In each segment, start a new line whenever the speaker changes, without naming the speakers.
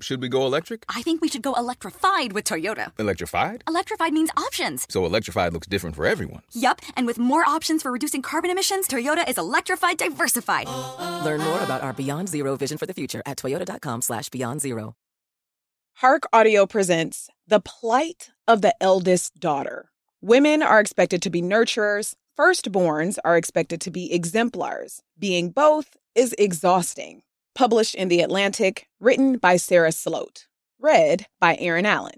Should we go electric?
I think we should go electrified with Toyota.
Electrified?
Electrified means options.
So electrified looks different for everyone.
Yup, and with more options for reducing carbon emissions, Toyota is electrified diversified.
Learn more about our Beyond Zero vision for the future at toyota.com slash beyond zero.
Hark Audio presents The Plight of the Eldest Daughter. Women are expected to be nurturers, firstborns are expected to be exemplars. Being both is exhausting published in The Atlantic, written by Sarah Sloat, read by Aaron Allen.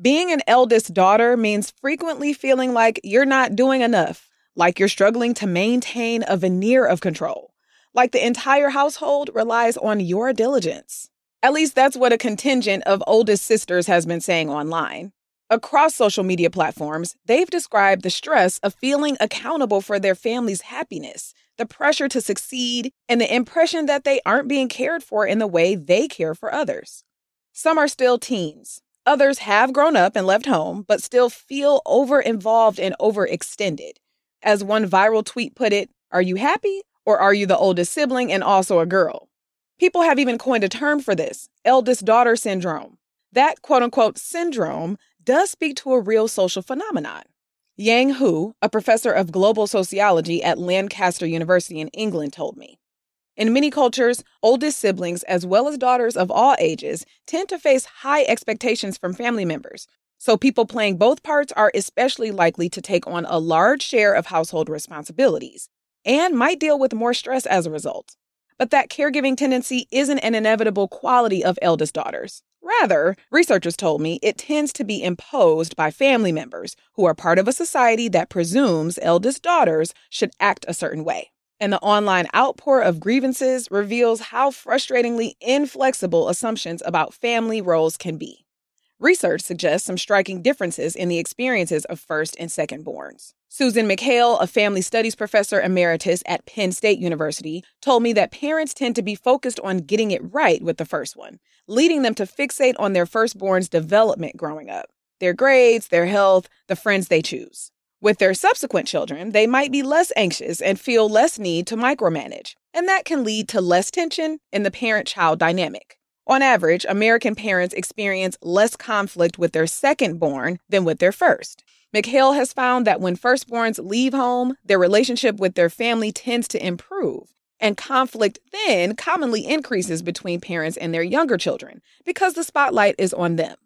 Being an eldest daughter means frequently feeling like you're not doing enough, like you're struggling to maintain a veneer of control, like the entire household relies on your diligence. At least that's what a contingent of oldest sisters has been saying online. Across social media platforms, they've described the stress of feeling accountable for their family's happiness the pressure to succeed, and the impression that they aren't being cared for in the way they care for others. Some are still teens. Others have grown up and left home, but still feel over involved and overextended. As one viral tweet put it, are you happy or are you the oldest sibling and also a girl? People have even coined a term for this eldest daughter syndrome. That quote unquote syndrome does speak to a real social phenomenon. Yang Hu, a professor of global sociology at Lancaster University in England, told me. In many cultures, oldest siblings, as well as daughters of all ages, tend to face high expectations from family members. So, people playing both parts are especially likely to take on a large share of household responsibilities and might deal with more stress as a result. But that caregiving tendency isn't an inevitable quality of eldest daughters. Rather, researchers told me it tends to be imposed by family members who are part of a society that presumes eldest daughters should act a certain way. And the online outpour of grievances reveals how frustratingly inflexible assumptions about family roles can be. Research suggests some striking differences in the experiences of first and second borns. Susan McHale, a family studies professor emeritus at Penn State University, told me that parents tend to be focused on getting it right with the first one, leading them to fixate on their firstborn's development growing up their grades, their health, the friends they choose. With their subsequent children, they might be less anxious and feel less need to micromanage, and that can lead to less tension in the parent child dynamic. On average, American parents experience less conflict with their second born than with their first. McHale has found that when firstborns leave home, their relationship with their family tends to improve. And conflict then commonly increases between parents and their younger children because the spotlight is on them.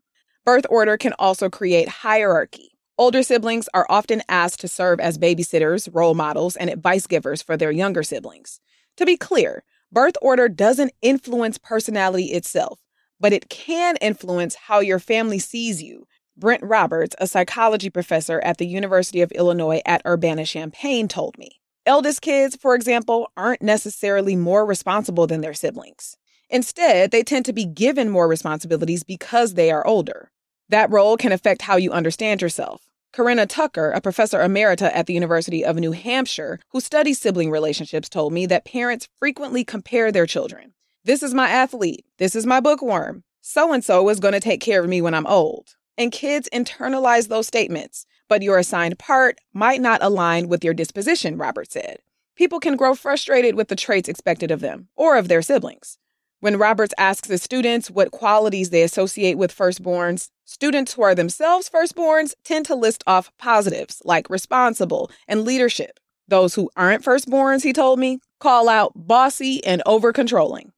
Birth order can also create hierarchy. Older siblings are often asked to serve as babysitters, role models, and advice givers for their younger siblings. To be clear, birth order doesn't influence personality itself, but it can influence how your family sees you. Brent Roberts, a psychology professor at the University of Illinois at Urbana Champaign, told me. Eldest kids, for example, aren't necessarily more responsible than their siblings. Instead, they tend to be given more responsibilities because they are older. That role can affect how you understand yourself. Corinna Tucker, a professor emerita at the University of New Hampshire who studies sibling relationships, told me that parents frequently compare their children. This is my athlete. This is my bookworm. So and so is going to take care of me when I'm old. And kids internalize those statements but your assigned part might not align with your disposition, Robert said. People can grow frustrated with the traits expected of them or of their siblings. When Roberts asks his students what qualities they associate with firstborns, students who are themselves firstborns tend to list off positives like responsible and leadership. Those who aren't firstborns, he told me, call out bossy and over controlling.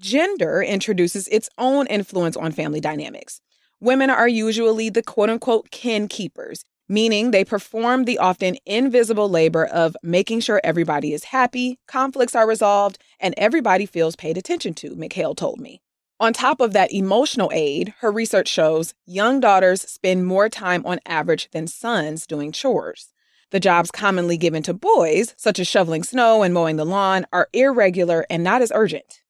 Gender introduces its own influence on family dynamics. Women are usually the quote unquote kin keepers, meaning they perform the often invisible labor of making sure everybody is happy, conflicts are resolved, and everybody feels paid attention to, McHale told me. On top of that emotional aid, her research shows young daughters spend more time on average than sons doing chores. The jobs commonly given to boys, such as shoveling snow and mowing the lawn, are irregular and not as urgent.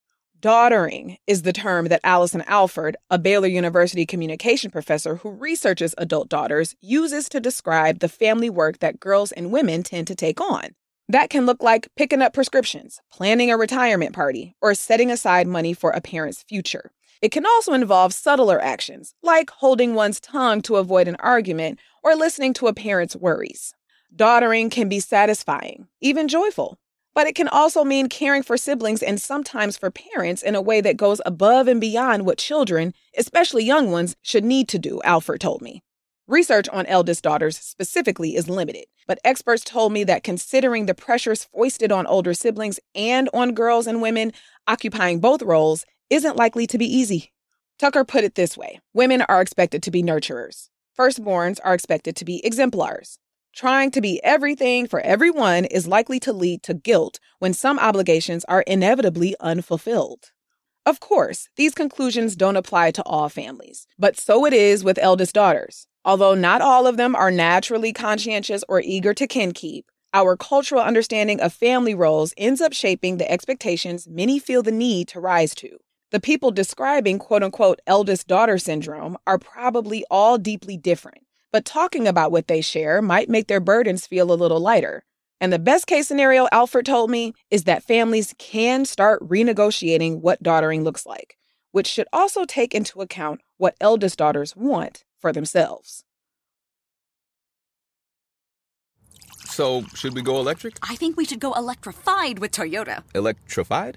Daughtering is the term that Allison Alford, a Baylor University communication professor who researches adult daughters, uses to describe the family work that girls and women tend to take on. That can look like picking up prescriptions, planning a retirement party, or setting aside money for a parent's future. It can also involve subtler actions, like holding one's tongue to avoid an argument or listening to a parent's worries. Daughtering can be satisfying, even joyful. But it can also mean caring for siblings and sometimes for parents in a way that goes above and beyond what children, especially young ones, should need to do, Alford told me. Research on eldest daughters specifically is limited, but experts told me that considering the pressures foisted on older siblings and on girls and women occupying both roles isn't likely to be easy. Tucker put it this way Women are expected to be nurturers, firstborns are expected to be exemplars. Trying to be everything for everyone is likely to lead to guilt when some obligations are inevitably unfulfilled. Of course, these conclusions don't apply to all families, but so it is with eldest daughters. Although not all of them are naturally conscientious or eager to kin keep, our cultural understanding of family roles ends up shaping the expectations many feel the need to rise to. The people describing quote unquote eldest daughter syndrome are probably all deeply different, but talking about what they share might make their burdens feel a little lighter. And the best case scenario, Alford told me, is that families can start renegotiating what daughtering looks like, which should also take into account what eldest daughters want for themselves.
So, should we go electric?
I think we should go electrified with Toyota.
Electrified?